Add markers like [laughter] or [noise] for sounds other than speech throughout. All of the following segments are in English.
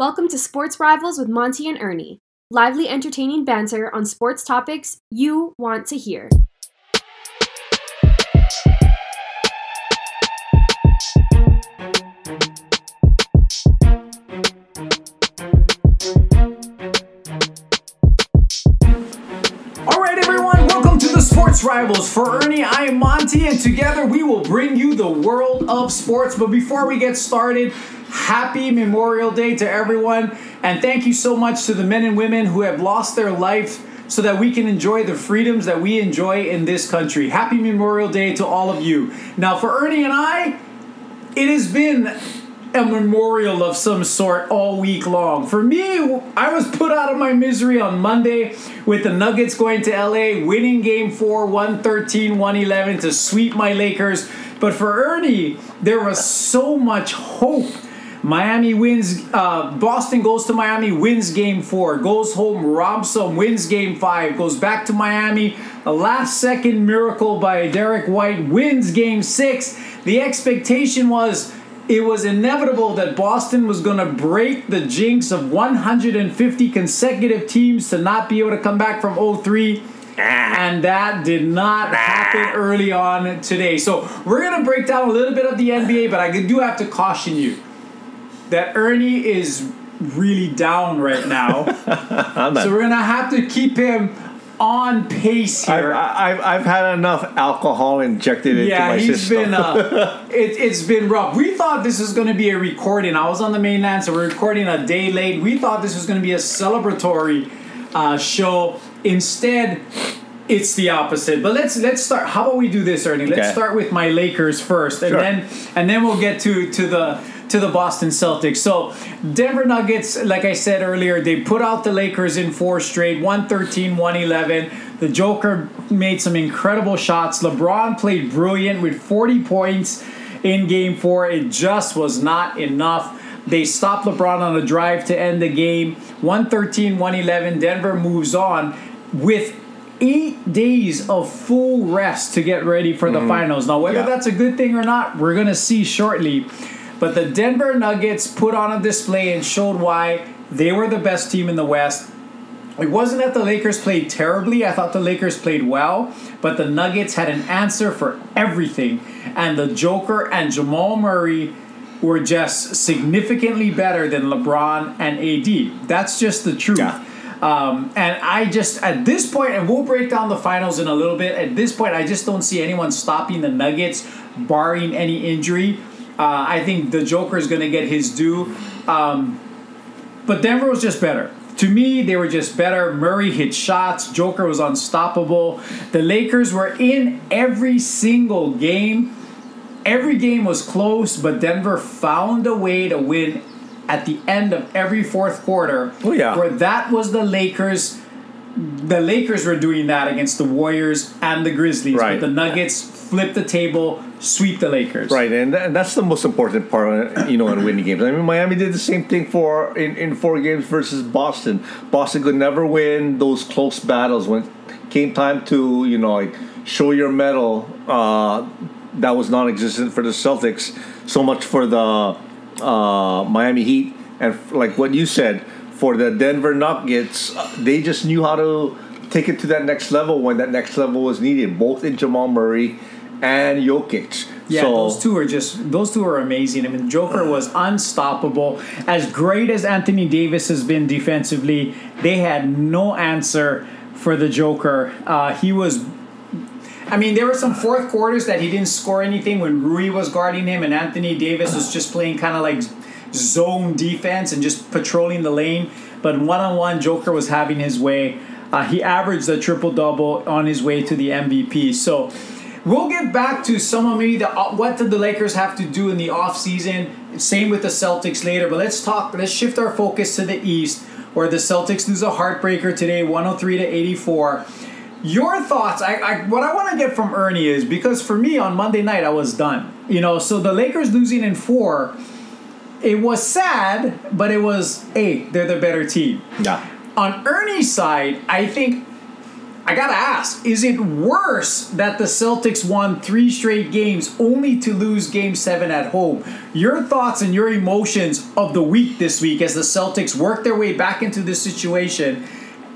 Welcome to Sports Rivals with Monty and Ernie. Lively, entertaining banter on sports topics you want to hear. All right, everyone, welcome to the Sports Rivals. For Ernie, I am Monty, and together we will bring you the world of sports. But before we get started, happy Memorial Day to everyone, and thank you so much to the men and women who have lost their life so that we can enjoy the freedoms that we enjoy in this country. Happy Memorial Day to all of you. Now, for Ernie and I, it has been a memorial of some sort all week long. For me, I was put out of my misery on Monday with the Nuggets going to LA, winning game four, 113 111 to sweep my Lakers. But for Ernie, there was so much hope. Miami wins, uh, Boston goes to Miami, wins game four, goes home, robs some, wins game five, goes back to Miami. A last second miracle by Derrick White wins game six. The expectation was it was inevitable that Boston was going to break the jinx of 150 consecutive teams to not be able to come back from 03 and that did not happen early on today. So we're going to break down a little bit of the NBA, but I do have to caution you that Ernie is really down right now. [laughs] So we're to have to keep him on pace I've, here. I've, I've had enough alcohol injected into yeah, my he's system. been. Uh, [laughs] it, it's been rough. We thought this was to be a recording. I was on the mainland, so we're recording a day late. We thought this was to be a celebratory uh, show. Instead, it's the opposite. But let's let's start. How about we do this, Ernie? Let's Okay. start with my Lakers first, and Sure. then and then we'll get to to the to the Boston Celtics. So Denver Nuggets, like I said earlier, they put out the Lakers in four straight, 113, 111. The Joker made some incredible shots. LeBron played brilliant with 40 points in game four. It just was not enough. They stopped LeBron on a drive to end the game. 113, 111. Denver moves on with eight days of full rest to get ready for the mm-hmm. finals. Now, whether Yeah. that's a good thing or not, we're going to see shortly. But the Denver Nuggets put on a display and showed why they were the best team in the West. It wasn't that the Lakers played terribly. I thought the Lakers played well, but the Nuggets had an answer for everything. And the Joker and Jamal Murray were just significantly better than LeBron and AD. That's just the truth. Yeah. Um, and I just, at this point, and we'll break down the finals in a little bit. At this point, I just don't see anyone stopping the Nuggets, barring any injury. Uh, I think the Joker is going to get his due. Um, but Denver was just better. To me, they were just better. Murray hit shots. Joker was unstoppable. The Lakers were in every single game. Every game was close, but Denver found a way to win at the end of every fourth quarter. Oh, yeah. Where that was the Lakers. The Lakers were doing that against the Warriors and the Grizzlies. Right. But the Nuggets flipped the table, sweep the Lakers. Right, and, tha- and that's the most important part, uh, you know, in winning games. I mean, Miami did the same thing for in, in four games versus Boston. Boston could never win those close battles when it came time to, you know, like show your mettle. Uh, that was non-existent for the Celtics. So much for the uh, Miami Heat, and f- like what you said, for the Denver Nuggets, uh, they just knew how to take it to that next level when that next level was needed, both in Jamal Murray and Jokic. Yeah, so, those two are just those two are amazing. I mean, Joker was unstoppable. As great as Anthony Davis has been defensively, they had no answer for the Joker. Uh, he was. I mean, there were some fourth quarters that he didn't score anything when Rui was guarding him, and Anthony Davis was just playing kind of like zone defense and just patrolling the lane. But one on one, Joker was having his way. Uh, he averaged a triple double on his way to the MVP. So we'll get back to some of maybe the uh, what did the Lakers have to do in the offseason. Same with the Celtics later. But let's talk. Let's shift our focus to the East, where the Celtics lose a heartbreaker today, 103 to 84. Your thoughts? I, I what I want to get from Ernie is because for me on Monday night I was done. You know, so the Lakers losing in four. It was sad, but it was hey, they're the better team yeah. on Ernie's side, I think I gotta ask: Is it worse that the Celtics won three straight games only to lose Game Seven at home? Your thoughts and your emotions of the week this week as the Celtics work their way back into this situation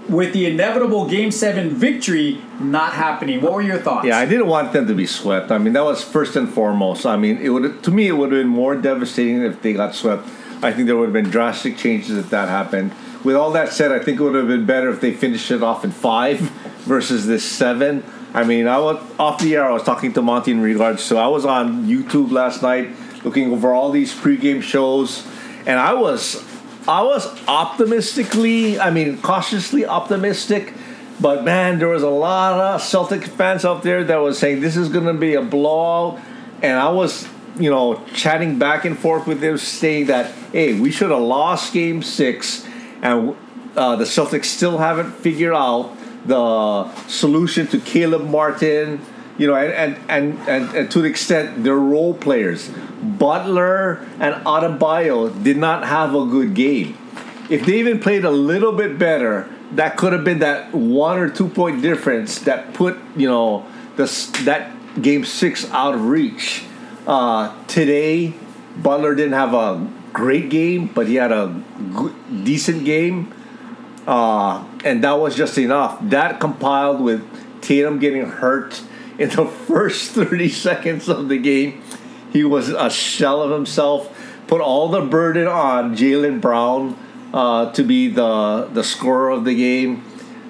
with the inevitable Game Seven victory not happening. What were your thoughts? Yeah, I didn't want them to be swept. I mean, that was first and foremost. I mean, it would to me it would have been more devastating if they got swept. I think there would have been drastic changes if that happened. With all that said, I think it would have been better if they finished it off in five [laughs] versus this seven. I mean, I was off the air. I was talking to Monty in regards So I was on YouTube last night looking over all these pregame shows, and I was, I was optimistically, I mean, cautiously optimistic. But man, there was a lot of Celtic fans out there that was saying this is going to be a blowout, and I was, you know, chatting back and forth with them, saying that hey, we should have lost Game Six, and uh, the Celtics still haven't figured out the solution to Caleb Martin, you know, and and, and, and, and to the extent they're role players. Butler and Adebayo did not have a good game. If they even played a little bit better, that could have been that one or two point difference that put you know this that game six out of reach. Uh, today, Butler didn't have a great game, but he had a good, decent game. Uh, and that was just enough. That compiled with Tatum getting hurt in the first 30 seconds of the game. He was a shell of himself. Put all the burden on Jaylen Brown uh, to be the the scorer of the game.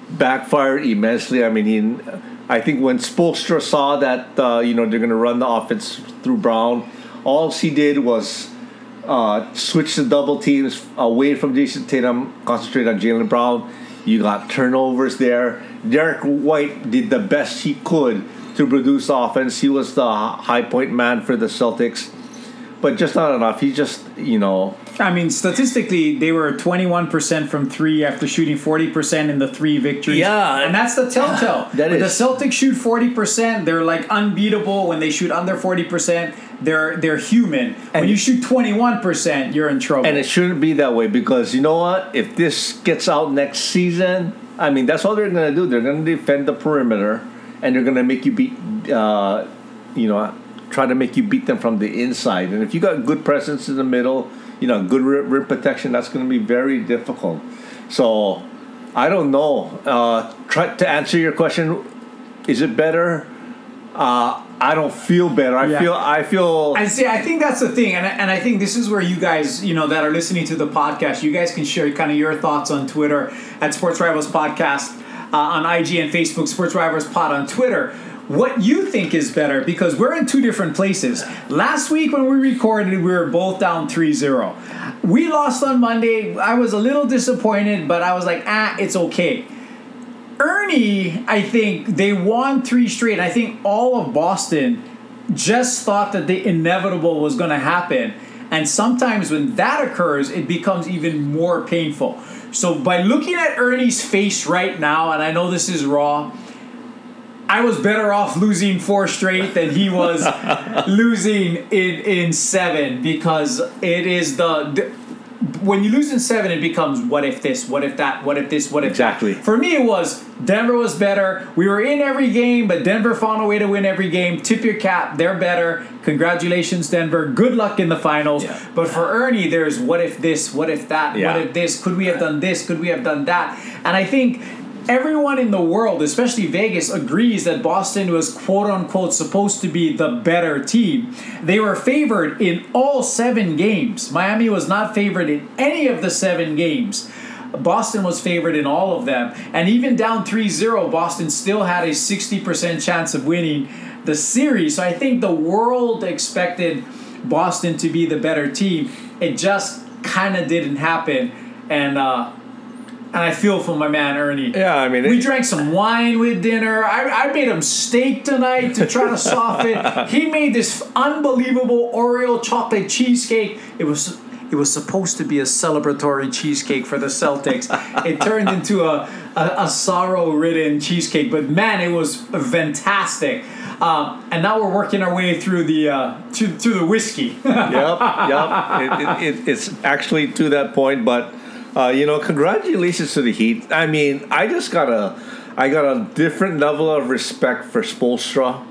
Backfired immensely. I mean, he, I think when Spoelstra saw that uh, you know they're going to run the offense through Brown, all he did was uh, switch the double teams away from Jayson Tatum, concentrate on Jaylen Brown. You got turnovers there. Derrick White did the best he could to produce offense. He was the high point man for the Celtics, but just not enough. He just, you know. I mean, statistically, they were 21% from three after shooting 40% in the three victories. Yeah. And that's the telltale. [sighs] That when is. the Celtics shoot 40%, they're like unbeatable. When they shoot under 40%, they're they're human. when you shoot 21%, you're in trouble. And it shouldn't be that way because you know what? If this gets out next season, I mean, that's all they're going to do. They're going to defend the perimeter and they're going to make you beat, uh, you know, try to make you beat them from the inside. And if you got good presence in the middle, you know, good rim, rim protection, that's going to be very difficult. So I don't know. Uh, try to answer your question. Is it better? Uh, I don't feel better. I Yeah. feel. I feel. And see, I think that's the thing, and I, and I think this is where you guys, you know, that are listening to the podcast, you guys can share kind of your thoughts on Twitter at Sports Rivals Podcast uh, on IG and Facebook, Sports Rivals Pod on Twitter. What you think is better because we're in two different places. Last week when we recorded, we were both down 3-0. We lost on Monday. I was a little disappointed, but I was like, ah, it's okay. Ernie, I think they won three straight. I think all of Boston just thought that the inevitable was going to happen. And sometimes when that occurs, it becomes even more painful. So by looking at Ernie's face right now, and I know this is raw, I was better off losing four straight than he was [laughs] losing in in seven because it is the, the when you lose in seven, it becomes what if this, what if that, what if this, what if Exactly. that. For me, it was Denver was better. We were in every game, but Denver found a way to win every game. Tip your cap, they're better. Congratulations, Denver. Good luck in the finals. Yeah. But for Ernie, there's what if this, what if that, Yeah. what if this, could we have done this, could we have done that? And I think everyone in the world, especially Vegas, agrees that Boston was quote unquote supposed to be the better team. They were favored in all seven games. Miami was not favored in any of the seven games. Boston was favored in all of them. And even down 3 0, Boston still had a 60% chance of winning the series. So I think the world expected Boston to be the better team. It just kind of didn't happen. And, uh, and I feel for my man Ernie. Yeah, I mean, we it- drank some wine with dinner. I, I made him steak tonight to try to soften. [laughs] He made this unbelievable Oreo chocolate cheesecake. It was it was supposed to be a celebratory cheesecake for the Celtics. it turned into a a, a sorrow ridden cheesecake, but man, it was fantastic. Um, and now we're working our way through the uh, through, through the whiskey. [laughs] yep, yep. It, it, it's actually to that point, but uh, you know, congratulations to the Heat. I mean, I just gotta, I got a different level of respect for Spoelstra.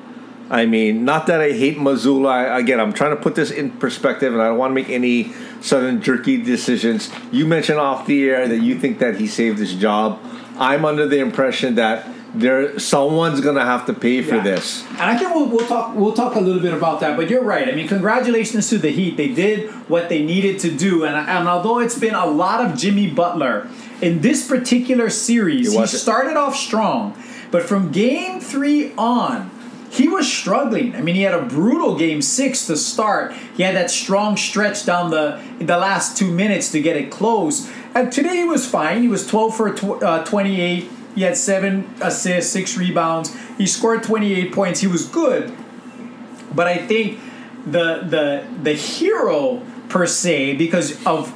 I mean, not that I hate Mazzulla. I, again, I'm trying to put this in perspective, and I don't want to make any sudden jerky decisions. You mentioned off the air that you think that he saved his job. I'm under the impression that there someone's gonna have to pay for Yeah. this. And I think we'll, we'll talk we'll talk a little bit about that. But you're right. I mean, congratulations to the Heat. They did what they needed to do. And, and although it's been a lot of Jimmy Butler in this particular series, he started off strong, but from Game Three on. He was struggling. I mean, he had a brutal game six to start. He had that strong stretch down the the last two minutes to get it close. And today he was fine. He was 12 for tw- uh, 28. He had seven assists, six rebounds. He scored 28 points. He was good. But I think the the the hero per se, because of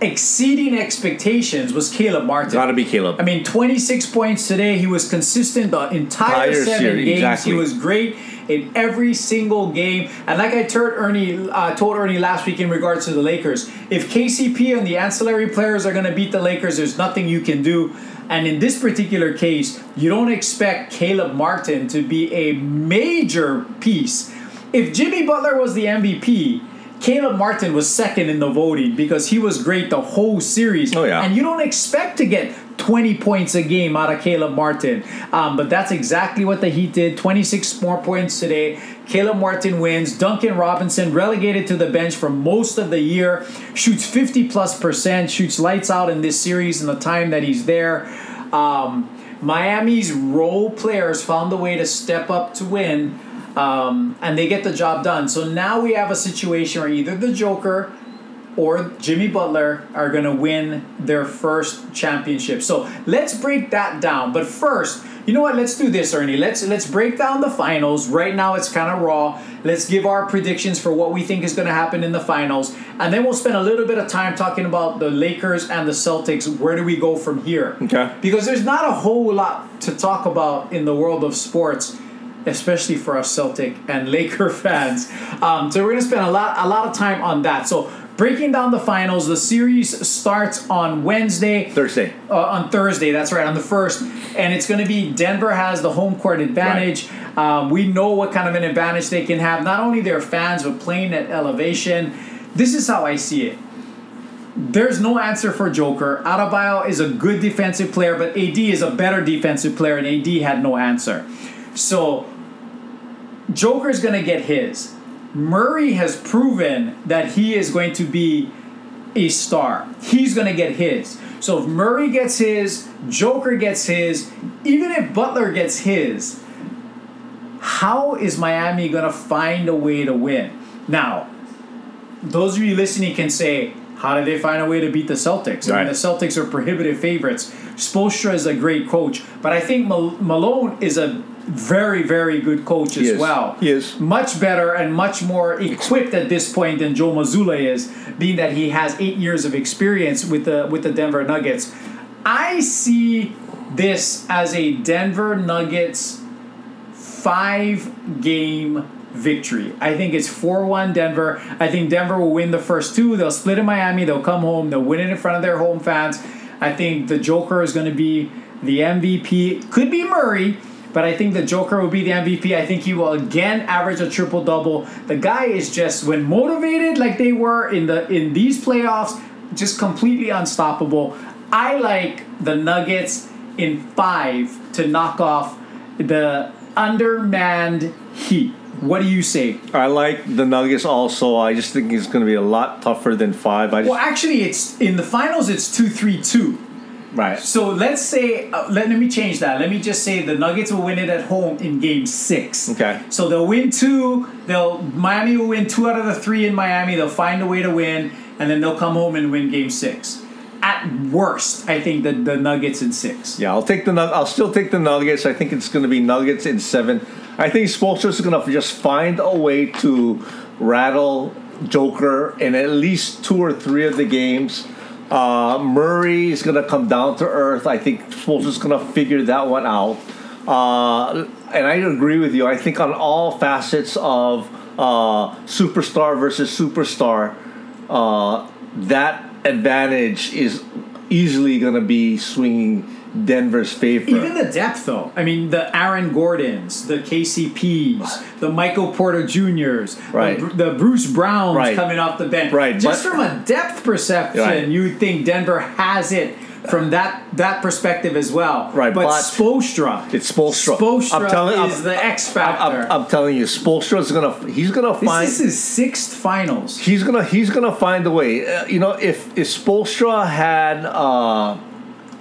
exceeding expectations, was Caleb Martin. Gotta be Caleb. I mean, 26 points today. He was consistent the entire Entire seven series, games. exactly. He was great in every single game. And like I told Ernie, uh, told Ernie last week in regards to the Lakers, if KCP and the ancillary players are going to beat the Lakers, there's nothing you can do. And in this particular case, you don't expect Caleb Martin to be a major piece. If Jimmy Butler was the MVP, Caleb Martin was second in the voting because he was great the whole series. Oh, yeah. And you don't expect to get 20 points a game out of Caleb Martin. Um, but that's exactly what the Heat did. 26 more points today. Caleb Martin wins. Duncan Robinson relegated to the bench for most of the year. Shoots 50 plus percent. Shoots lights out in this series in the time that he's there. Um, Miami's role players found a way to step up to win. Um, and they get the job done. So now we have a situation where either the Joker or Jimmy Butler are going to win their first championship. So let's break that down. But first, you know what? Let's do this, Ernie. Let's let's break down the finals. Right now, it's kind of raw. Let's give our predictions for what we think is going to happen in the finals, and then we'll spend a little bit of time talking about the Lakers and the Celtics. Where do we go from here? Okay. Because there's not a whole lot to talk about in the world of sports especially for us Celtic and [laughs] Laker fans. Um, so we're gonna spend a lot a lot of time on that. So breaking down the finals, the series starts on Wednesday. Thursday. Uh, on Thursday, that's right, on the first, and it's going to be Denver has the home court advantage. Um, we know what kind of an advantage they can have, not only their fans, but playing at elevation. This is how I see it. There's no answer for Joker. Adebayo is a good defensive player, but AD is a better defensive player, and AD had no answer. So Joker's going to get his. Murray has proven that he is going to be a star. He's going to get his. So if Murray gets his, Joker gets his, even if Butler gets his, how is Miami going to find a way to win? Now, those of you listening can say, how did they find a way to beat the Celtics? I mean, the Celtics are prohibitive favorites. Spoelstra is a great coach, but I think Mal- Malone is a very, very good coach as well. He is. Much better and much more equipped at this point than Joe Mazzulla is, being that he has eight years of experience with the with the Denver Nuggets. I see this as a Denver Nuggets five game victory. I think it's 4 1 Denver. I think Denver will win the first two. They'll split in Miami. They'll come home. They'll win it in front of their home fans. I think the Joker is going to be the MVP. Could be Murray. But I think the Joker will be the MVP. I think he will again average a triple double. The guy is just when motivated like they were in the in these playoffs, just completely unstoppable. I like the Nuggets in five to knock off the undermanned Heat. What do you say? I like the Nuggets also. I just think it's going to be a lot tougher than five. I just, Well, actually, it's in the finals. It's two three two. right. So let's say, uh, let, let me change that. Let me just say the Nuggets will win it at home in Game Six. Okay. So they'll win two. They'll Miami will win two out of the three in Miami. They'll find a way to win, and then they'll come home and win Game Six. At worst, I think the the Nuggets in six. Yeah, I'll take the. I'll still take the Nuggets. I think it's going to be Nuggets in seven. I think Spolster's going to just find a way to rattle Joker in at least two or three of the games. Uh, Murray is to come down to earth. I think Spolster's going to figure that one out. Uh, and I agree with you. I think on all facets of uh, superstar versus superstar, uh, that advantage is easily going to be swinging Denver's favor. Even the depth, though. I mean, the Aaron Gordons, the KCPs, the Michael Porter Juniors, Right. the, the Bruce Browns Right. coming off the bench. Right, Just but- from a depth perception, Right. you think Denver has it from that that perspective as well. Right, but, but- Spoelstra, It's Spoelstra. Spolstra I'm telling- is I'm- the X factor. I'm, I'm telling you, Spoelstra's gonna he's gonna find this is his sixth finals. he's gonna he's gonna find a way. Uh, you know, if if Spoelstra had uh,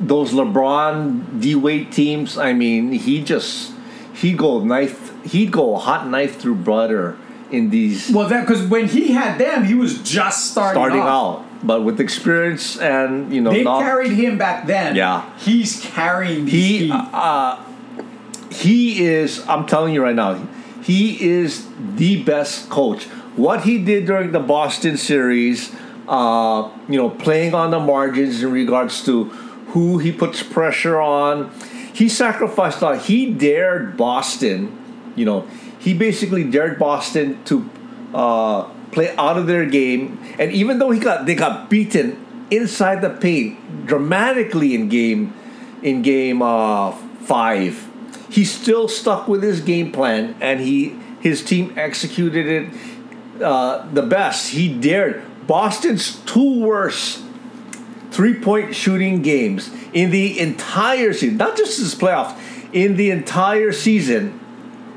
those LeBron D Wade teams, I mean, he just he'd go knife he'd go hot knife through butter in these Well, that because when he had them, he was just starting, starting off. out. But with experience and you know, They not- carried him back then. Yeah. he's carrying these he uh, he is i'm telling you right now he is the best coach what he did during the boston series uh, you know playing on the margins in regards to who he puts pressure on he sacrificed a lot he dared boston you know he basically dared boston to uh, play out of their game and even though he got they got beaten inside the paint dramatically in game in game uh, five. He still stuck with his game plan, and he his team executed it uh, the best. He dared. Boston's two worst three point shooting games in the entire season, not just this playoffs, in the entire season,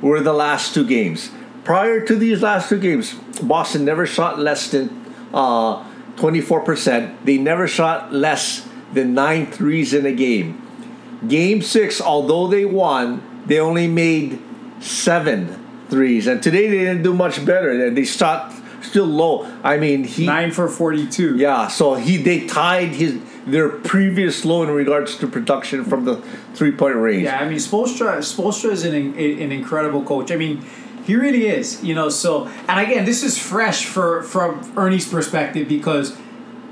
were the last two games. Prior to these last two games, Boston never shot less than uh, 24%. They never shot less than nine threes in a game. Game six, although they won, they only made seven threes. And today they didn't do much better. They shot still low. I mean, he. Nine for forty-two. Yeah, so he they tied his their previous low in regards to production from the three point range. Yeah, I mean, Spoelstra, Spoelstra is an, an incredible coach. I mean, he really is. You know, so and again, this is fresh for from Ernie's perspective because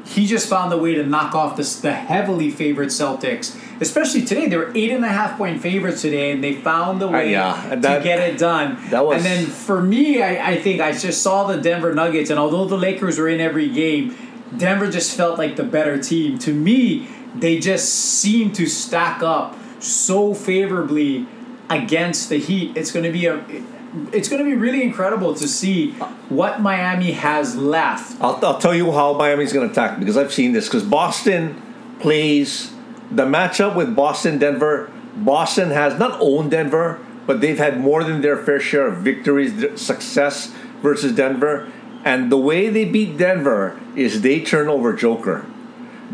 he just found a way to knock off the, the heavily favored Celtics. Especially today, they were eight and a half point favorites today, and they found a uh, way yeah, to get it done. that was- and then for me, I, I think I just saw the Denver Nuggets, and although the Lakers were in every game, Denver just felt like the better team. To me, they just seem to stack up so favorably against the Heat. It's going to be a it's going to be really incredible to see what Miami has left. I'll, I'll tell you how Miami's going to attack because I've seen this. Because Boston plays the matchup with Boston Denver. Boston has not owned Denver, but they've had more than their fair share of victories, success versus Denver. And the way they beat Denver is they turn over Joker.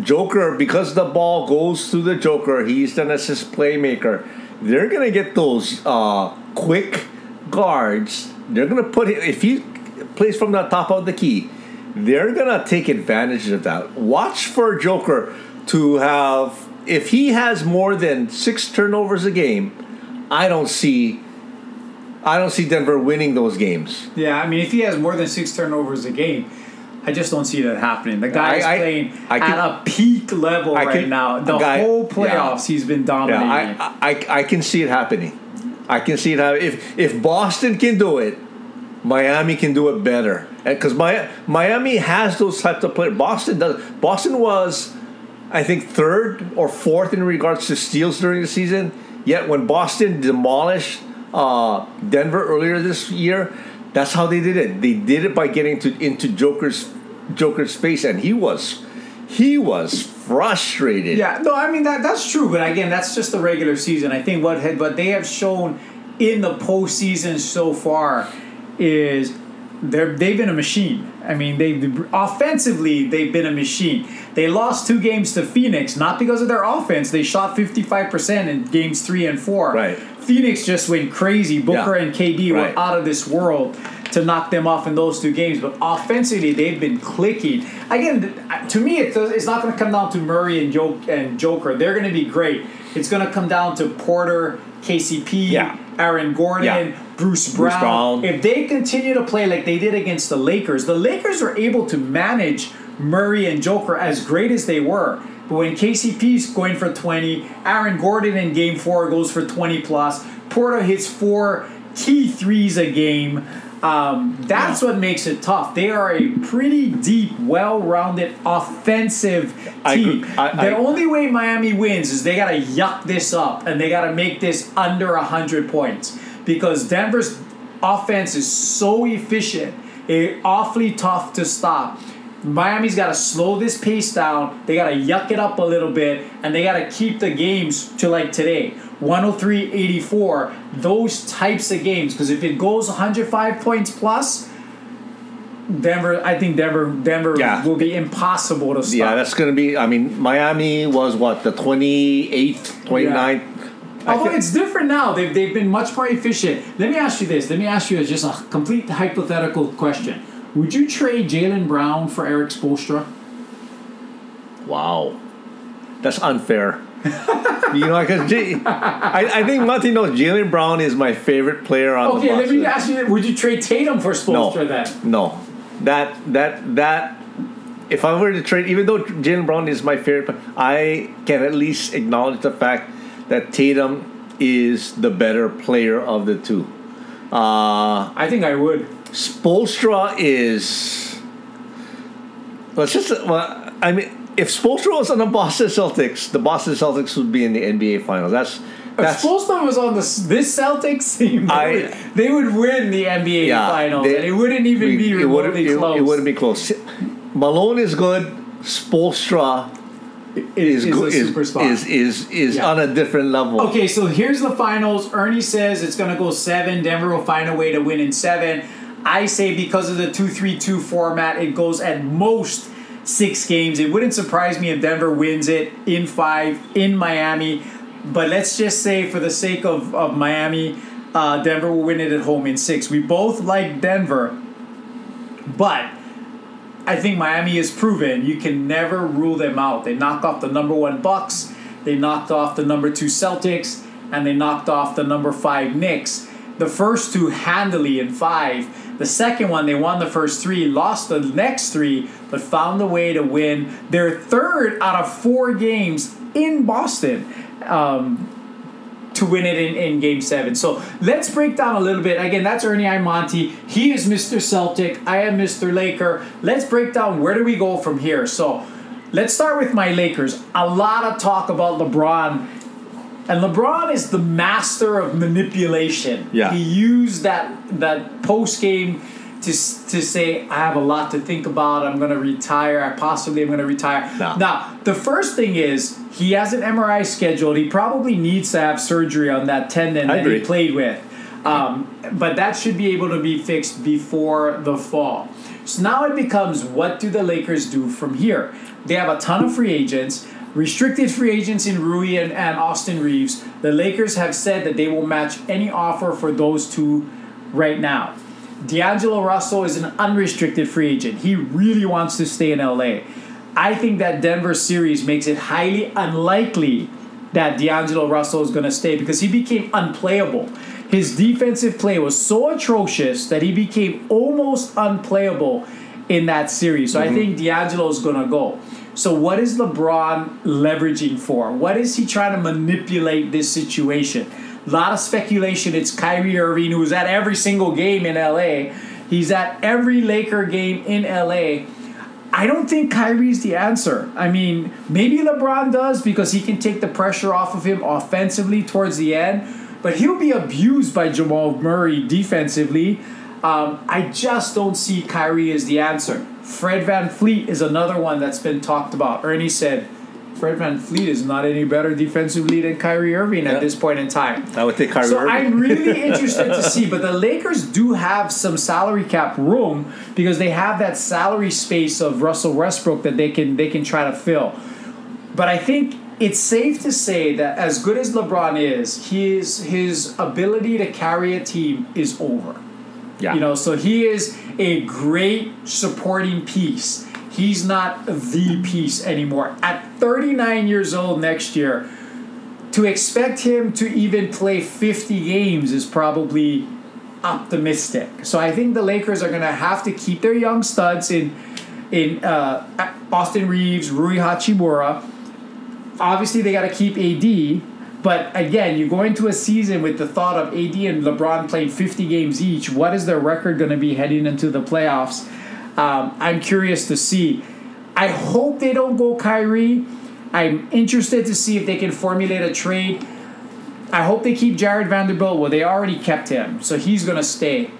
Joker, because the ball goes through the Joker, he's an assist playmaker. They're gonna get those uh, quick guards. They're gonna put it if he plays from the top of the key. They're gonna take advantage of that. Watch for Joker to have if he has more than six turnovers a game. I don't see. I don't see Denver winning those games. Yeah, I mean, if he has more than six turnovers a game, I just don't see that happening. The guy is I- I- playing I can- at a peak level I right now. The guy- whole yeah. playoffs, he's been dominating. Yeah, I, I, I can see it happening. I can see it happening. If if Boston can do it, Miami can do it better. Because Miami has those types of players. Boston does. Boston was, I think, third or fourth in regards to steals during the season. Yet when Boston demolished uh, Denver earlier this year, that's how they did it. They did it by getting to into Joker's Joker's face, and he was he was frustrated. Yeah, no, I mean that that's true, but again, that's just the regular season. I think what had what they have shown in the postseason so far is they're they've been a machine. I mean, they offensively they've been a machine. They lost two games to Phoenix not because of their offense. They shot fifty five percent in games three and four. Right. Phoenix just went crazy. Booker Yeah. and KD Right. were out of this world to knock them off in those two games. But offensively, they've been clicking. Again, to me, it's not going to come down to Murray and, jo- and Joker. They're going to be great. It's going to come down to Porter, KCP, Yeah. Aaron Gordon, Yeah. Bruce Brown. Brown. If they continue to play like they did against the Lakers, the Lakers were able to manage Murray and Joker as great as they were. But when KCP's going for 20, Aaron Gordon in game four goes for 20 plus, Porter hits four key threes a game. Um, that's what makes it tough. They are a pretty deep, well-rounded offensive team. agree. I- the I- only way Miami wins is they got to yuck this up and they got to make this under hundred points because Denver's offense is so efficient, it awfully tough to stop. Miami's got to slow this pace down. They got to yuck it up a little bit, and they got to keep the games to like today 103 84. Those types of games. Because if it goes 105 points plus, Denver, I think Denver, Denver Yeah. will be impossible to stop. Yeah, that's going to be. I mean, Miami was what the 28th, 29th. I Although it's different now, they've, they've been much more efficient. Let me ask you this. Let me ask you just a complete hypothetical question. Would you trade Jaylen Brown for Erik Spoelstra? Wow, that's unfair. [laughs] you know, because I, I think Monty knows Jaylen Brown is my favorite player on Okay, the Okay, let me ask you: Would you trade Tatum for No, Spoelstra then? no, that that that. If I were to trade, even though Jaylen Brown is my favorite, I can at least acknowledge the fact that Tatum is the better player of the two. Uh, I think I would. Spoelstra is. Let's just. Well, I mean, if Spoelstra was on the Boston Celtics, the Boston Celtics would be in the NBA Finals. That's If that's. Spoelstra was on this this Celtics team, they, I- would, they would win the NBA Yeah, Finals, they- and it wouldn't even be it wouldn't, remotely it, close. it wouldn't be close. Malone is good. Spoelstra is Is a. Is, superstar. is is is Yeah. on a different level. Okay, so here's the finals. Ernie says it's going to go seven. Denver will find a way to win in seven. I say because of the 2 3 2 format, it goes at most six games. It wouldn't surprise me if Denver wins it in five in Miami. But let's just say, for the sake of, of Miami, uh, Denver will win it at home in six. We both like Denver, but I think Miami has proven you can never rule them out. They knocked off the number one Bucks, they knocked off the number two Celtics, and they knocked off the number five Knicks. The first two handily in five. The second one, they won the first three, lost the next three, but found a way to win their third out of four games in Boston. Um, to win it in, in game seven. So let's break down a little bit. Again, that's Ernie Imonti. He is Mr. Celtic. I am Mr. Laker. Let's break down where do we go from here. So let's start with my Lakers. A lot of talk about LeBron. And LeBron is the master of manipulation. Yeah. He used that that post game to, to say, I have a lot to think about. I'm going to retire. I possibly am going to retire. No. Now, the first thing is he has an MRI scheduled. He probably needs to have surgery on that tendon I that he played with. Um, but that should be able to be fixed before the fall. So now it becomes what do the Lakers do from here? They have a ton of free agents, restricted free agents in Rui and, and Austin Reaves. The Lakers have said that they will match any offer for those two right now. D'Angelo Russell is an unrestricted free agent. He really wants to stay in LA. I think that Denver series makes it highly unlikely that D'Angelo Russell is going to stay because he became unplayable. His defensive play was so atrocious that he became almost unplayable in that series. So I mm-hmm. think D'Angelo is going to go. So what is LeBron leveraging for? What is he trying to manipulate this situation? A lot of speculation. It's Kyrie Irving, who's at every single game in LA. He's at every Laker game in LA. I don't think Kyrie's the answer. I mean, maybe LeBron does because he can take the pressure off of him offensively towards the end, but he'll be abused by Jamal Murray defensively. Um, I just don't see Kyrie as the answer. Fred VanVleet is another one that's been talked about. Ernie said Fred VanVleet is not any better defensively than Kyrie Irving Yeah. at this point in time. I would take Kyrie So Irving. I'm really [laughs] interested to see, but the Lakers do have some salary cap room because they have that salary space of Russell Westbrook that they can they can try to fill. But I think it's safe to say that as good as LeBron is, his his ability to carry a team is over. yeah. You know, so he is a great supporting piece. He's not the piece anymore. At 39 years old next year, to expect him to even play 50 games is probably optimistic. So I think the Lakers are going to have to keep their young studs in in uh, Austin Reaves, Rui Hachimura. Obviously, they got to keep AD. But again, you go into a season with the thought of AD and LeBron playing 50 games each. What is their record going to be heading into the playoffs? Um, I'm curious to see. I hope they don't go Kyrie. I'm interested to see if they can formulate a trade. I hope they keep Jarred Vanderbilt. Well, they already kept him, so he's going to stay.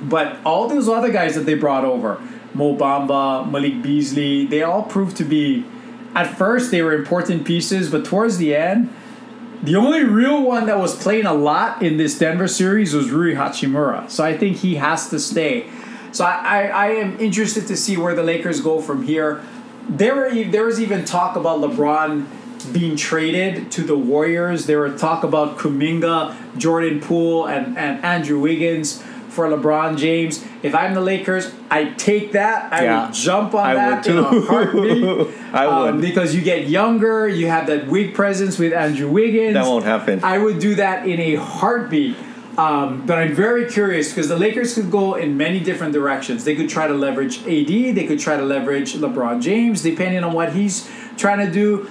But all those other guys that they brought over, Mo Bamba, Malik Beasley, they all proved to be, at first, they were important pieces, but towards the end, the only real one that was playing a lot in this Denver series was Rui Hachimura. So I think he has to stay. So I, I, I am interested to see where the Lakers go from here. There were there was even talk about LeBron being traded to the Warriors. There were talk about Kuminga, Jordan Poole, and, and Andrew Wiggins for LeBron James. If I'm the Lakers, I take that. I Yeah. would jump on I that would in a heartbeat. [laughs] I Um, would. because you get younger, you have that wig presence with Andrew Wiggins. That won't happen. I would do that in a heartbeat. Um, but I'm very curious because the Lakers could go in many different directions. They could try to leverage AD. They could try to leverage LeBron James, depending on what he's trying to do.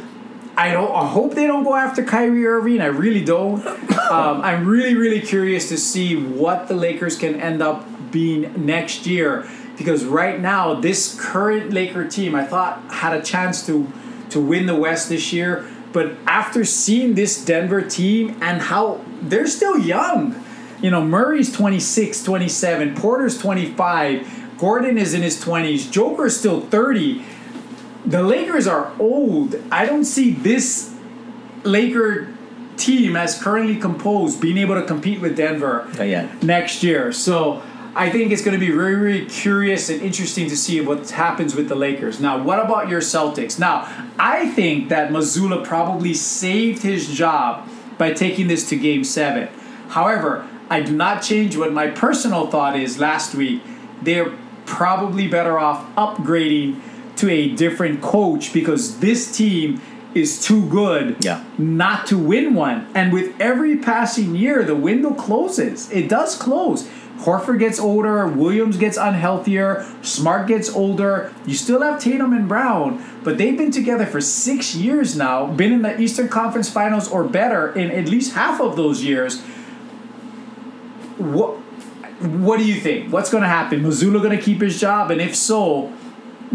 I don't. I hope they don't go after Kyrie Irving. I really don't. Um, I'm really, really curious to see what the Lakers can end up being next year because right now this current Laker team, I thought had a chance to to win the West this year. But after seeing this Denver team and how they're still young, you know, Murray's 26, 27, Porter's 25, Gordon is in his 20s, Joker's still 30. The Lakers are old. I don't see this Laker team as currently composed being able to compete with Denver next year. So I think it's going to be very, very curious and interesting to see what happens with the Lakers. Now, what about your Celtics? Now, I think that Mazzulla probably saved his job by taking this to game seven. However, I do not change what my personal thought is last week. They're probably better off upgrading to a different coach because this team is too good Yeah. not to win one. And with every passing year, the window closes. It does close. Horford gets older, Williams gets unhealthier, Smart gets older. You still have Tatum and Brown, but they've been together for six years now, been in the Eastern Conference Finals or better in at least half of those years. What what do you think? What's going to happen? Mazzulla going to keep his job, and if so,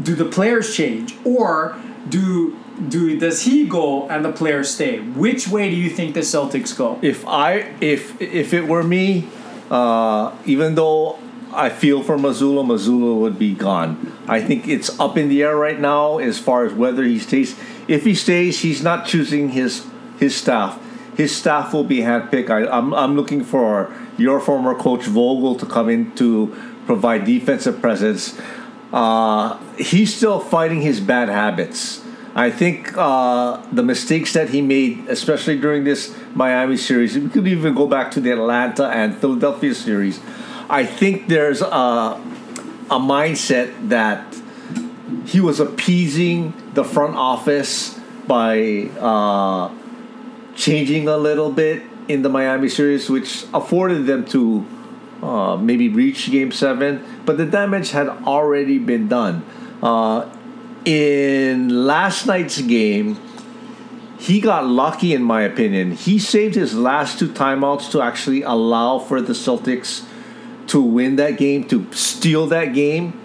do the players change, or do do does he go and the players stay? Which way do you think the Celtics go? If I if if it were me, uh, even though I feel for Mazzulla, Mazzulla would be gone. I think it's up in the air right now as far as whether he stays. If he stays, he's not choosing his his staff. His staff will be handpicked. I, I'm I'm looking for your former coach Vogel to come in to provide defensive presence. Uh, he's still fighting his bad habits. I think uh, the mistakes that he made, especially during this Miami series, we could even go back to the Atlanta and Philadelphia series. I think there's a, a mindset that he was appeasing the front office by uh, changing a little bit in the Miami series, which afforded them to uh, maybe reach Game Seven. But the damage had already been done. Uh, in last night's game, he got lucky, in my opinion. He saved his last two timeouts to actually allow for the Celtics to win that game, to steal that game.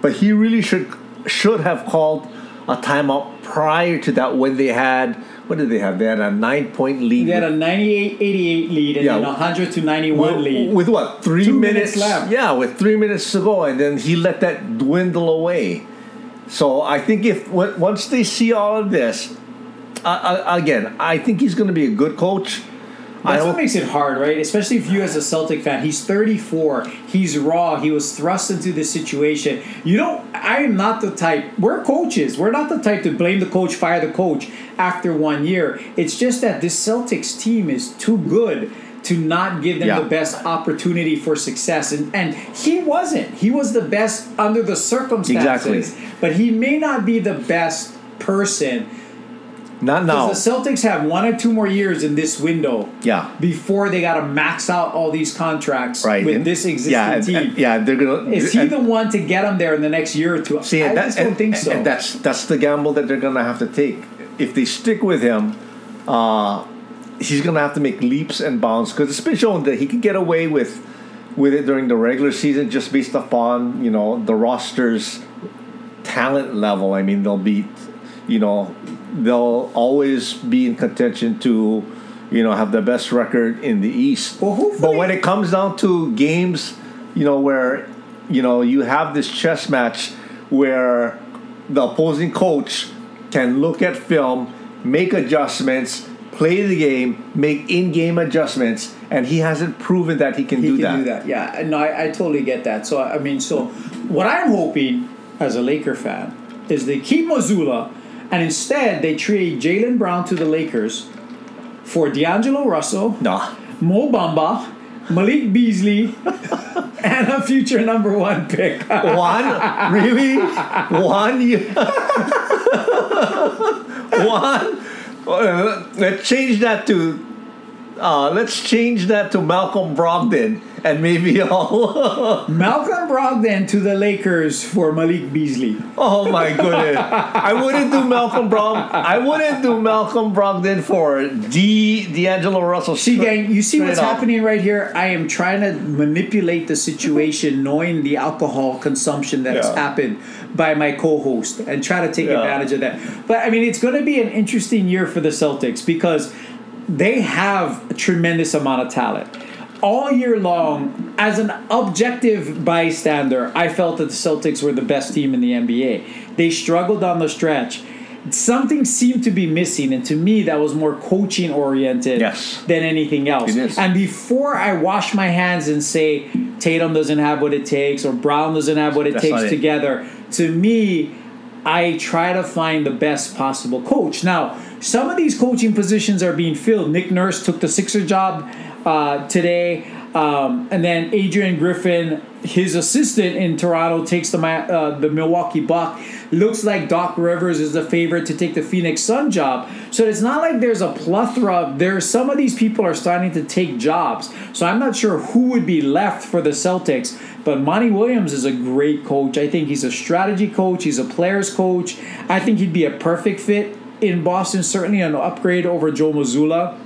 But he really should should have called a timeout prior to that when they had what did they have? They had a nine point lead. They had a 98-88 lead and Yeah. then a 100 to 91 with, lead. with what three Two minutes, minutes left. Yeah, with three minutes to go, and then he let that dwindle away. So I think if once they see all of this, uh, uh, again, I think he's going to be a good coach. That's what makes it hard, right? Especially if you, as a Celtic fan, he's 34, he's raw, he was thrust into this situation. You don't, I am not the type, we're coaches, we're not the type to blame the coach, fire the coach after one year. It's just that this Celtics team is too good to not give them Yeah. the best opportunity for success. And, and he wasn't. He was the best under the circumstances. Exactly. But he may not be the best person. Not now. Because the Celtics have one or two more years in this window Yeah, before they got to max out all these contracts right. with And- this existing yeah, and- team. and- yeah, they're gonna. Is he the one to get them there in the next year or two? See, I that, just don't think so. That's that's the gamble that they're gonna have to take. If they stick with him, uh, he's gonna have to make leaps and bounds because it's been shown that he can get away with with it during the regular season just based upon you know the roster's talent level. I mean, they'll be, you know, they'll always be in contention to, you know, have the best record in the East. Well, but when it comes down to games, you know, where you know you have this chess match where the opposing coach can look at film, make adjustments, play the game, make in-game adjustments, and he hasn't proven that he can, he do, can that. do that. Yeah, no, I, I totally get that. So I mean, so what I'm hoping as a Laker fan is they keep Mazzulla, and instead they trade Jaylen Brown to the Lakers for D'Angelo Russell, Nah. Mo Bamba, Malik Beasley, [laughs] and a future number one pick. [laughs] One? really? One? [laughs] One? Uh, let's change that to. Uh, let's change that to Malcolm Brogdon, and maybe [laughs] I'll. Malcolm Brogdon to the Lakers for Malik Beasley. oh my goodness! I wouldn't do Malcolm Brog. I wouldn't do Malcolm Brogdon for D. D'Angelo Russell. See, gang, you see what's happening right here? I am trying to manipulate the situation, knowing the alcohol consumption that has happened by my co-host, and try to take Yeah. advantage of that. But I mean, it's going to be an interesting year for the Celtics because they have a tremendous amount of talent. All year long, as an objective bystander, I felt that the Celtics were the best team in the NBA. They struggled on the stretch. Something seemed to be missing, and to me, that was more coaching oriented Yes. than anything else. And before I wash my hands and say Tatum doesn't have what it takes or Brown doesn't have what it That's takes it. together, to me, I try to find the best possible coach. Now, some of these coaching positions are being filled. Nick Nurse took the Sixer job uh, today. Um, and then Adrian Griffin, his assistant in Toronto, takes the uh, the Milwaukee Buck. Looks like Doc Rivers is the favorite to take the Phoenix Sun job. So it's not like there's a plethora. There's some of these people are starting to take jobs. So I'm not sure who would be left for the Celtics. But Monty Williams is a great coach. I think he's a strategy coach. He's a players coach. I think he'd be a perfect fit in Boston. Certainly an upgrade over Joe Mazzulla.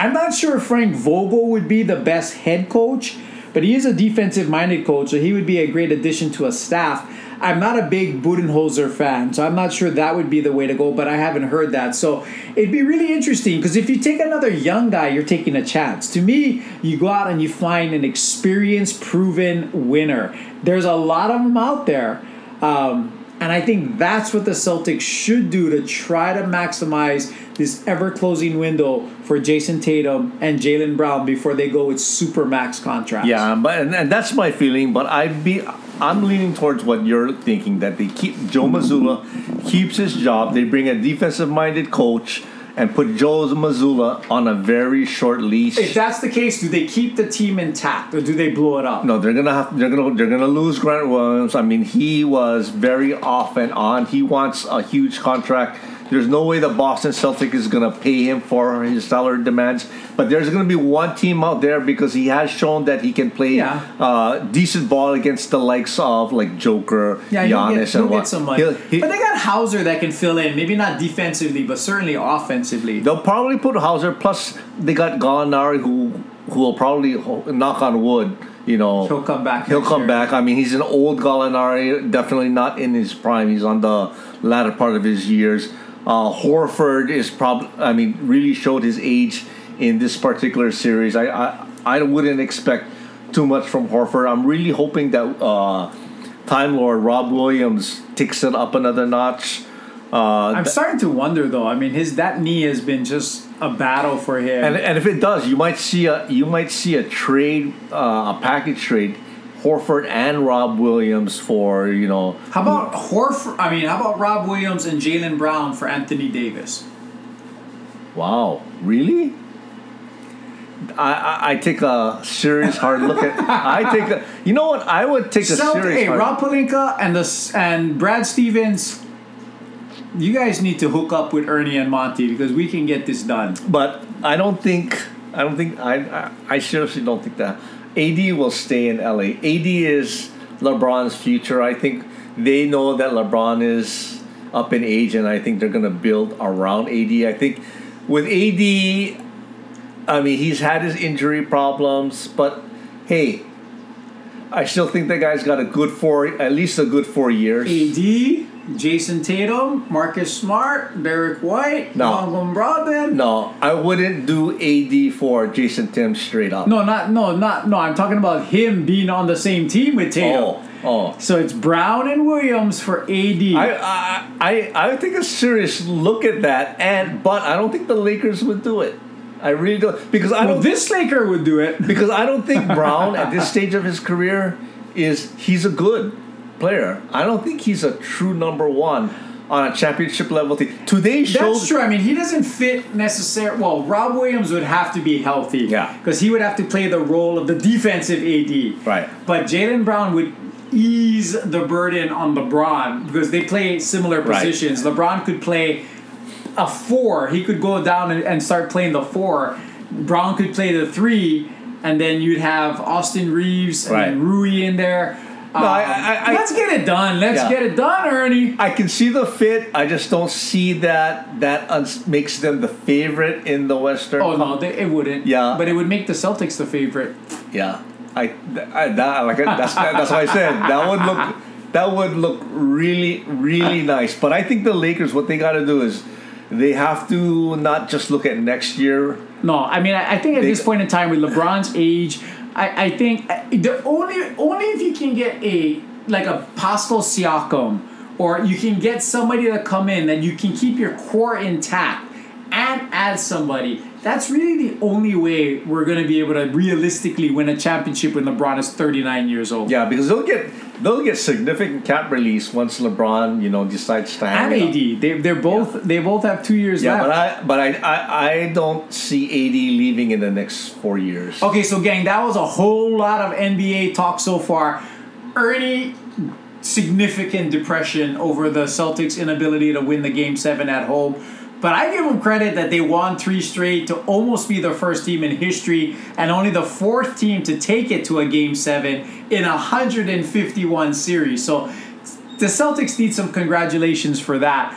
I'm not sure if Frank Vogel would be the best head coach, but he is a defensive minded coach, so he would be a great addition to a staff. I'm not a big Budenholzer fan, so I'm not sure that would be the way to go, but I haven't heard that. So it'd be really interesting because if you take another young guy, you're taking a chance. To me, you go out and you find an experienced, proven winner. There's a lot of them out there. Um, and I think that's what the Celtics should do to try to maximize this ever closing window for Jayson Tatum and Jaylen Brown before they go with super max contracts. Yeah, but and, and that's my feeling. But I'd be, I'm leaning towards what you're thinking that they keep Joe Mazzulla keeps his job. They bring a defensive-minded coach and put Joe Mazzulla on a very short leash. If that's the case, do they keep the team intact or do they blow it up? No, they're gonna have. They're gonna. They're gonna lose Grant Williams. I mean, he was very off and on. He wants a huge contract. There's no way the Boston Celtic is gonna pay him for his salary demands. But there's gonna be one team out there because he has shown that he can play Yeah. uh, decent ball against the likes of like Joker, Yeah, he'll, Giannis, get, he'll and some money. He'll- he- but they got Hauser that can fill in. Maybe not defensively, but certainly offensively. They'll probably put Hauser. Plus, they got Gallinari, who who will probably knock on wood. You know, He'll come back He'll come year. back. I mean, he's an old Gallinari. Definitely not in his prime. He's on the latter part of his years. Uh, Horford is probably. I mean, really showed his age in this particular series. I I, I wouldn't expect too much from Horford. I'm really hoping that uh, Time Lord Rob Williams takes it up another notch. Uh, I'm starting to wonder though. I mean, his that knee has been just a battle for him. And, and if it does, you might see a you might see a trade, uh, a package trade, Horford and Rob Williams for you know. how about Horford? I mean, how about Rob Williams and Jaylen Brown for Anthony Davis? Wow, really? I, I, I take a serious hard look at. [laughs] I take a. You know what? I would take a serious. hey, Rob Pelinka and the and Brad Stevens, you guys need to hook up with Ernie and Monty because we can get this done. but I don't think. I don't think. I, I I seriously don't think that AD will stay in LA. AD is LeBron's future. I think they know that LeBron is up in age, and I think they're going to build around AD. I think with AD, I mean, he's had his injury problems, but hey, I still think that guy's got a good four, at least a good four years. AD, Jayson Tatum, Marcus Smart, Derrick White, No. Malcolm Brogdon. No, I wouldn't do AD for Jayson Tatum straight up. No, not no, not no. I'm talking about him being on the same team with Tatum. Oh, oh. So it's Brown and Williams for AD. I, I I I would take a serious look at that, and but I don't think the Lakers would do it. I really don't because I well, don't this Laker would do it. because I don't think [laughs] Brown at this stage of his career is he's a good player. I don't think he's a true number one on a championship level team. Today shows That's true. I mean, he doesn't fit necessarily. Well, Rob Williams would have to be healthy. Yeah. Because he would have to play the role of the defensive AD. Right. But Jaylen Brown would ease the burden on LeBron because they play similar Right. positions. LeBron could play a four. He could go down and, and start playing the four. Brown could play the three, and then you'd have Austin Reaves and Right. Rui in there. Um, I- I- I- let's get it done. Let's Yeah. get it done, Ernie. I can see the fit. I just don't see that that uns- makes them the favorite in the Western. Oh no, they, it wouldn't. Yeah. but it would make the Celtics the favorite. Yeah, I, I that like that's that's what I said. [laughs] That would look that would look really really nice. But I think the Lakers, what they got to do is they have to not just look at next year. No, I mean, I, I think at They- this point in time, with LeBron's age, I, I think uh, the only only if you can get a like a Pascal Siakam, or you can get somebody to come in that you can keep your core intact and add somebody. That's really the only way we're going to be able to realistically win a championship when LeBron is 39 years old. Yeah, because they'll get they'll get significant cap release once LeBron you know decides to hang And. AD, they they're both they both have two years Yeah, left. but I but I, I I don't see AD leaving in the next four years. Okay, so gang, that was a whole lot of NBA talk so far. Ernie, significant depression over the Celtics' inability to win the game seven at home. But I give them credit that they won three straight to almost be the first team in history and only the fourth team to take it to a game seven in a 151 series. So the Celtics need some congratulations for that.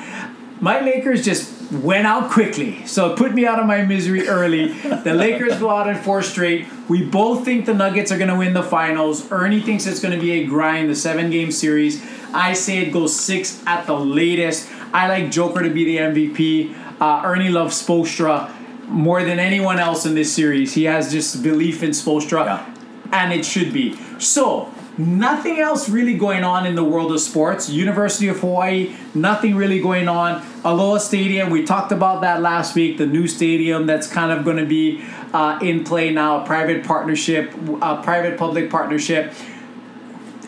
My Lakers just went out quickly, so it put me out of my misery early. The [laughs] Lakers go out in four straight. We both think the Nuggets are going to win the finals. Ernie thinks it's going to be a grind, the seven game series. I say it goes six at the latest. I like Joker to be the MVP. Uh, Ernie loves Spoelstra more than anyone else in this series. He has just belief in Spoelstra Yeah. and it should be. So, nothing else really going on in the world of sports. University of Hawaii, nothing really going on. Aloha Stadium, we talked about that last week, the new stadium that's kind of going to be uh, in play now, a private partnership, a private public partnership.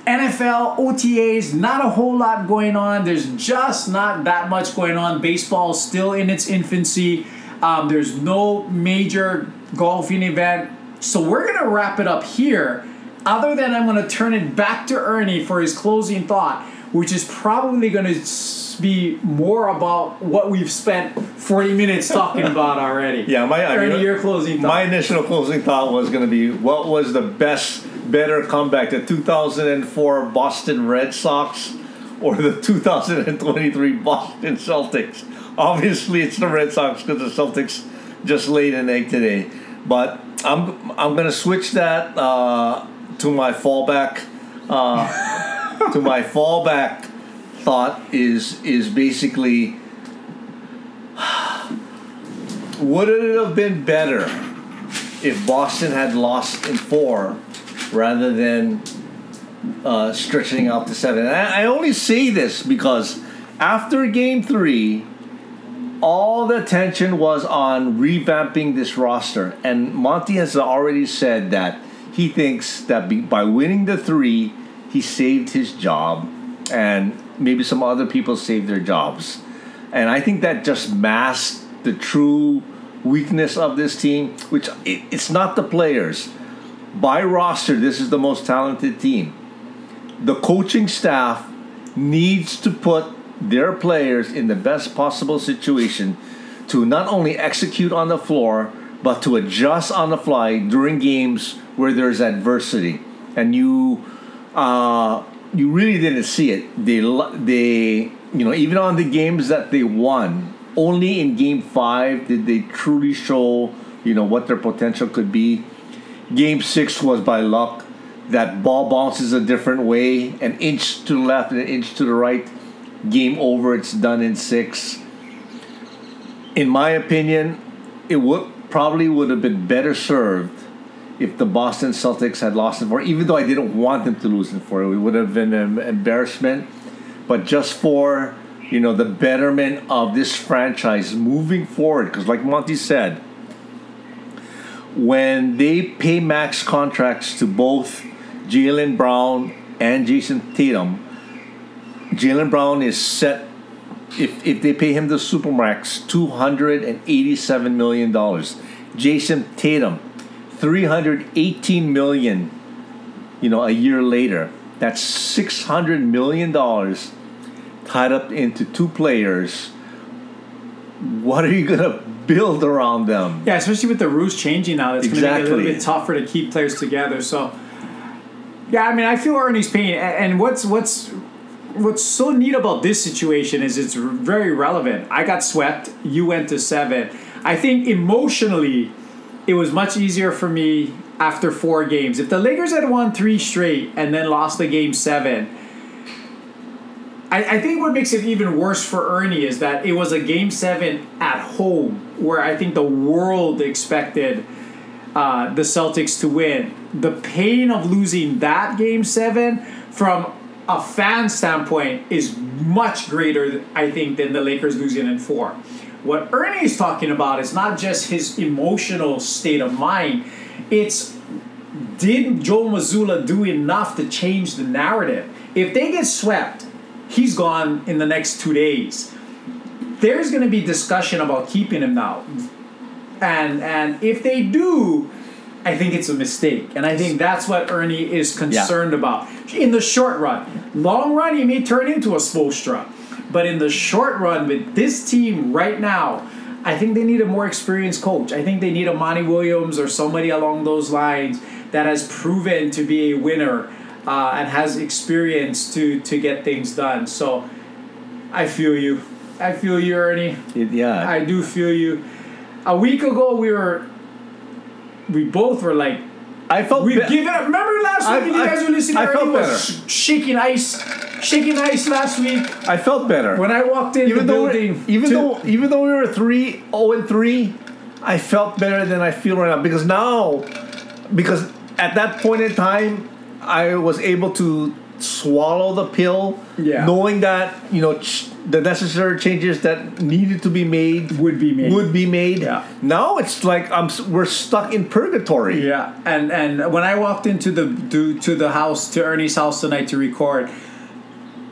NFL, OTAs, not a whole lot going on. There's just not that much going on. Baseball is still in its infancy. Um, there's no major golfing event. So we're going to wrap it up here. Other than I'm going to turn it back to Ernie for his closing thought, which is probably going to be more about what we've spent 40 minutes talking [laughs] about already. Yeah, my I Ernie, mean, your closing thought. My initial closing thought was going to be what was the best, better comeback, the 2004 Boston Red Sox or the 2023 Boston Celtics? Obviously, it's the Red Sox because the Celtics just laid an egg today. But I'm I'm to switch that uh, to my fallback. Uh, to my fallback thought is is basically would it have been better if Boston had lost in four rather than uh, stretching out to seven? And I, only say this because after game three, all the attention was on revamping this roster. And Monty has already said that he thinks that by winning the three, he saved his job. And maybe some other people saved their jobs. And I think that just masked the true weakness of this team, which it, it's not the players. By roster, this is the most talented team. The coaching staff needs to put their players in the best possible situation to not only execute on the floor, but to adjust on the fly during games where there's adversity. And you, uh, you really didn't see it. They, they, you know, even on the games that they won, only in Game Five did they truly show, you know, what their potential could be. Game Six was by luck. That ball bounces a different way, an inch to the left and an inch to the right. Game over. It's done in six. In my opinion, it would probably would have been better served if the Boston Celtics had lost in four. Even though I didn't want them to lose in four, it would have been an embarrassment. But just for you know the betterment of this franchise moving forward, because like Monty said, when they pay max contracts to both Jaylen Brown and Jayson Tatum, Jaylen Brown is set. If, if they pay him the supermax, two hundred and eighty-seven million dollars. Jayson Tatum, three hundred eighteen million. You know, a year later, that's six hundred million dollars tied up into two players. What are you gonna build around them? Yeah, especially with the rules changing now, it's going to be a little bit tougher to keep players together. So, yeah, I mean, I feel Ernie's pain, and what's what's what's so neat about this situation is it's very relevant. I got swept. You went to seven. I think emotionally, it was much easier for me after four games. If the Lakers had won three straight and then lost the game seven. I, I think what makes it even worse for Ernie is that it was a game seven at home where I think the world expected uh, the Celtics to win. The pain of losing that game seven from a fan standpoint is much greater, I think, than the Lakers losing in four. What Ernie is talking about is not just his emotional state of mind, it's did Joe Mazzulla do enough to change the narrative? If they get swept, he's gone in the next two days. There's going to be discussion about keeping him now, and and if they do, I think it's a mistake, and I think that's what Ernie is concerned about in the short run. Long run, he may turn into a Spoelstra, but in the short run, with this team right now. I think they need a more experienced coach. I think they need a Monty Williams or somebody along those lines that has proven to be a winner uh, and has experience to to get things done. So I feel you. I feel you, Ernie. Yeah, I do feel you. A week ago, we were, we both were like, I felt we ba- give it up. Remember last I- week when you I- guys were listening? I Ernie felt was sh- shaking ice, shaking ice last week I felt better. when I walked in even the though building. even to- though even though we were three zero and three, I felt better than I feel right now because now, because at that point in time, I was able to swallow the pill, Yeah. knowing that you know ch- the necessary changes that needed to be made Would be made. Would be made. Yeah. Now it's like I'm we're stuck in purgatory. Yeah, and and when I walked into the to, to the house to Ernie's house tonight to record,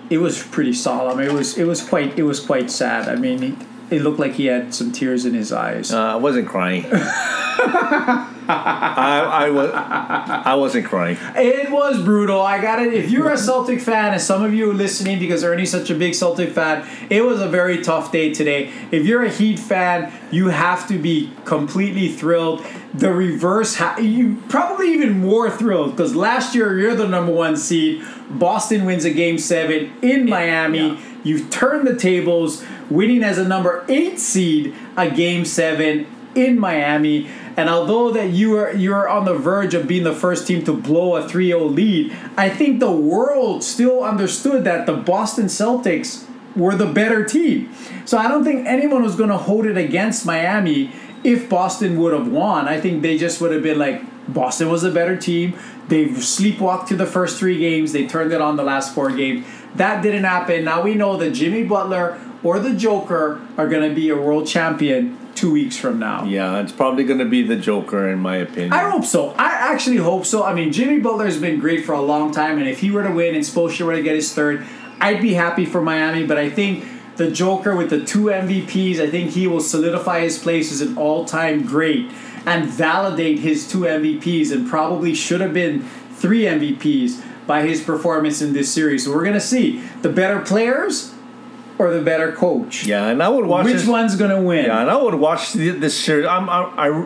it was pretty solemn. It was it was quite it was quite sad. I mean, he, it looked like he had some tears in his eyes. Uh, I wasn't crying. [laughs] I, I was I wasn't crying. It was brutal. I got it. If you're a Celtic fan, and some of you are listening because Ernie's such a big Celtic fan, it was a very tough day today. If you're a Heat fan, you have to be completely thrilled. The reverse, ha- you probably even more thrilled because last year you're the number one seed. Boston wins a game seven in Miami. Yeah. You've turned the tables, winning as a number eight seed a game seven in Miami. And although that you are you're on the verge of being the first team to blow a 3-0 lead, I think the world still understood that the Boston Celtics were the better team. So I don't think anyone was going to hold it against Miami if Boston would have won. I think they just would have been like Boston was a better team. They sleepwalked to the first 3 games. They turned it on the last 4 games. That didn't happen. Now we know that Jimmy Butler or the Joker are going to be a world champion 2 weeks from now. Yeah, it's probably going to be the Joker in my opinion. I hope so. I actually hope so. I mean, Jimmy Butler has been great for a long time, and if he were to win and Spoelstra were to get his third, I'd be happy for Miami. But I think the Joker with the two MVPs, I think he will solidify his place as an all-time great and validate his two MVPs, and probably should have been three MVPs by his performance in this series. So we're gonna see the better players or the better coach. yeah, and I would watch Which this- one's gonna win? Yeah, and I would watch this series. I'm, I, I,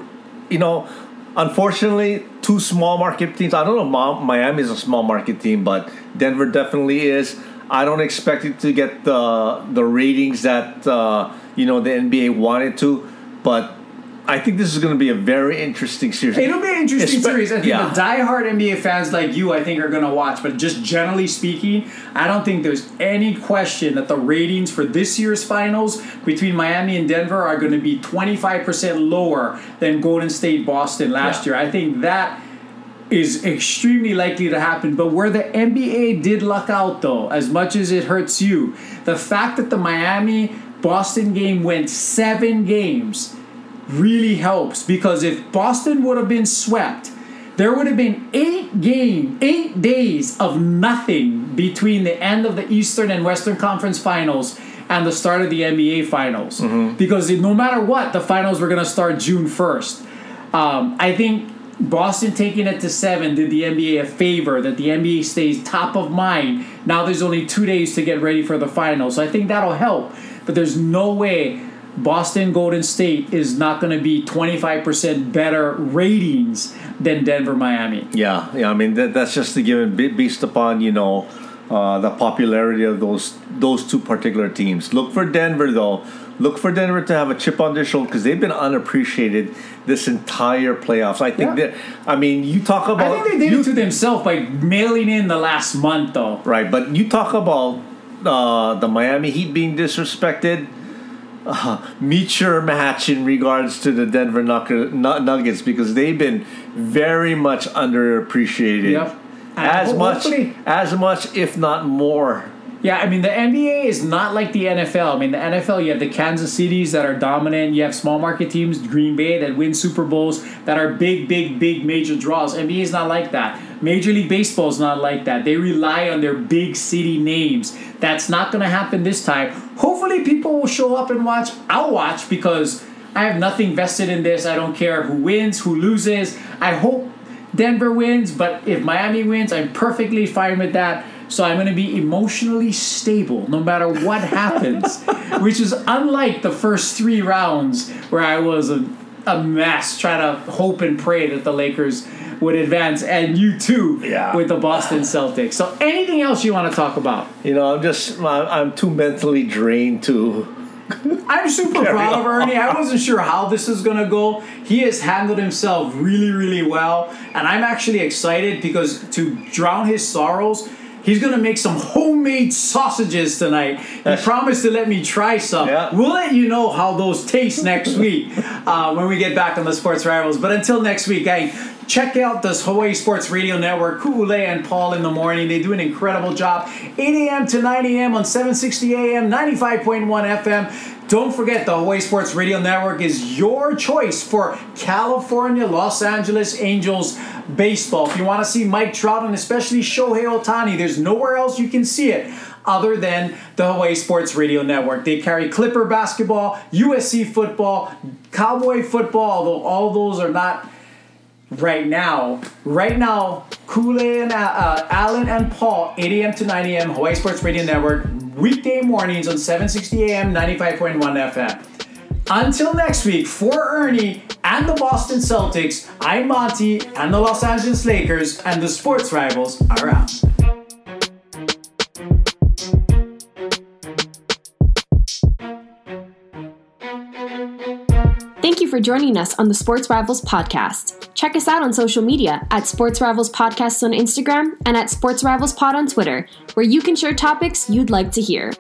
you know, unfortunately, two small market teams. I don't know. Miami is a small market team, but Denver definitely is. I don't expect it to get the the ratings that uh, you know the NBA wanted to, but I think this is going to be a very interesting series. It'll be an interesting Espe- series. I think yeah. the diehard NBA fans like you, I think, are going to watch. But just generally speaking, I don't think there's any question that the ratings for this year's finals between Miami and Denver are going to be 25% lower than Golden State Boston last Yeah. year. I think that is extremely likely to happen. But where the NBA did luck out, though, as much as it hurts you, the fact that the Miami Boston game went seven games really helps because if Boston would have been swept, there would have been eight game, eight days of nothing between the end of the Eastern and Western Conference Finals and the start of the NBA Finals. Because no matter what, the finals were going to start June first. Um, I think Boston taking it to seven did the NBA a favor that the NBA stays top of mind. Now there's only two days to get ready for the finals. So I think that'll help. But there's no way Boston Golden State is not going to be 25% better ratings than Denver Miami. Yeah, yeah. I mean that, that's just the given ba- based upon you know uh, the popularity of those those two particular teams. Look for Denver though. Look for Denver to have a chip on their shoulder because they've been unappreciated this entire playoffs. I think Yeah. that. I mean, you talk about I think they did you, it to themselves by mailing in the last month, though. right, but you talk about uh, the Miami Heat being disrespected. Uh, meet your match in regards to the Denver Nuggets because they've been very much underappreciated. Yep. As much, as much, if not more. Yeah, I mean the NBA is not like the NFL. I mean the NFL, you have the Kansas Cities that are dominant. You have small market teams, Green Bay that win Super Bowls that are big, big, big major draws. NBA is not like that. Major League Baseball is not like that. They rely on their big city names. That's not going to happen this time. Hopefully, people will show up and watch. I'll watch because I have nothing vested in this. I don't care who wins, who loses. I hope Denver wins, but if Miami wins, I'm perfectly fine with that. So I'm going to be emotionally stable no matter what [laughs] happens, which is unlike the first three rounds where I was a, a mess trying to hope and pray that the Lakers would advance, and you too Yeah. with the Boston Celtics. So anything else you want to talk about? You know, I'm just, I'm I'm too mentally drained to. [laughs] I'm super proud of Ernie. I wasn't sure how this is going to go. He has handled himself really, really well. And I'm actually excited because to drown his sorrows, he's to make some homemade sausages tonight. He promised to let me try some. Yeah. We'll let you know how those taste next week [laughs] uh, when we get back on the Sports Rivals. But until next week, gang, check out this Hawaii Sports Radio Network. Kule and Paul in the morning. They do an incredible job. 8 a.m. to 9 a.m. on 760 a.m., 95.1 FM. Don't forget, the Hawaii Sports Radio Network is your choice for California, Los Angeles Angels baseball. If you want to see Mike Trout and especially Shohei Ohtani, there's nowhere else you can see it other than the Hawaii Sports Radio Network. They carry Clipper basketball, USC football, Cowboy football, although all those are not right now. Right now, Kool and uh, uh, Alan and Paul, 8 a.m. to 9 a.m. Hawaii Sports Radio Network, weekday mornings on 760 a.m. 95.1 FM. Until next week, for Ernie and the Boston Celtics, I'm Monty and the Los Angeles Lakers, and the sports rivals are out. You for joining us on the Sports Rivals podcast. Check us out on social media at Sports Rivals Podcast on Instagram and at Sports Rivals Pod on Twitter, where you can share topics you'd like to hear.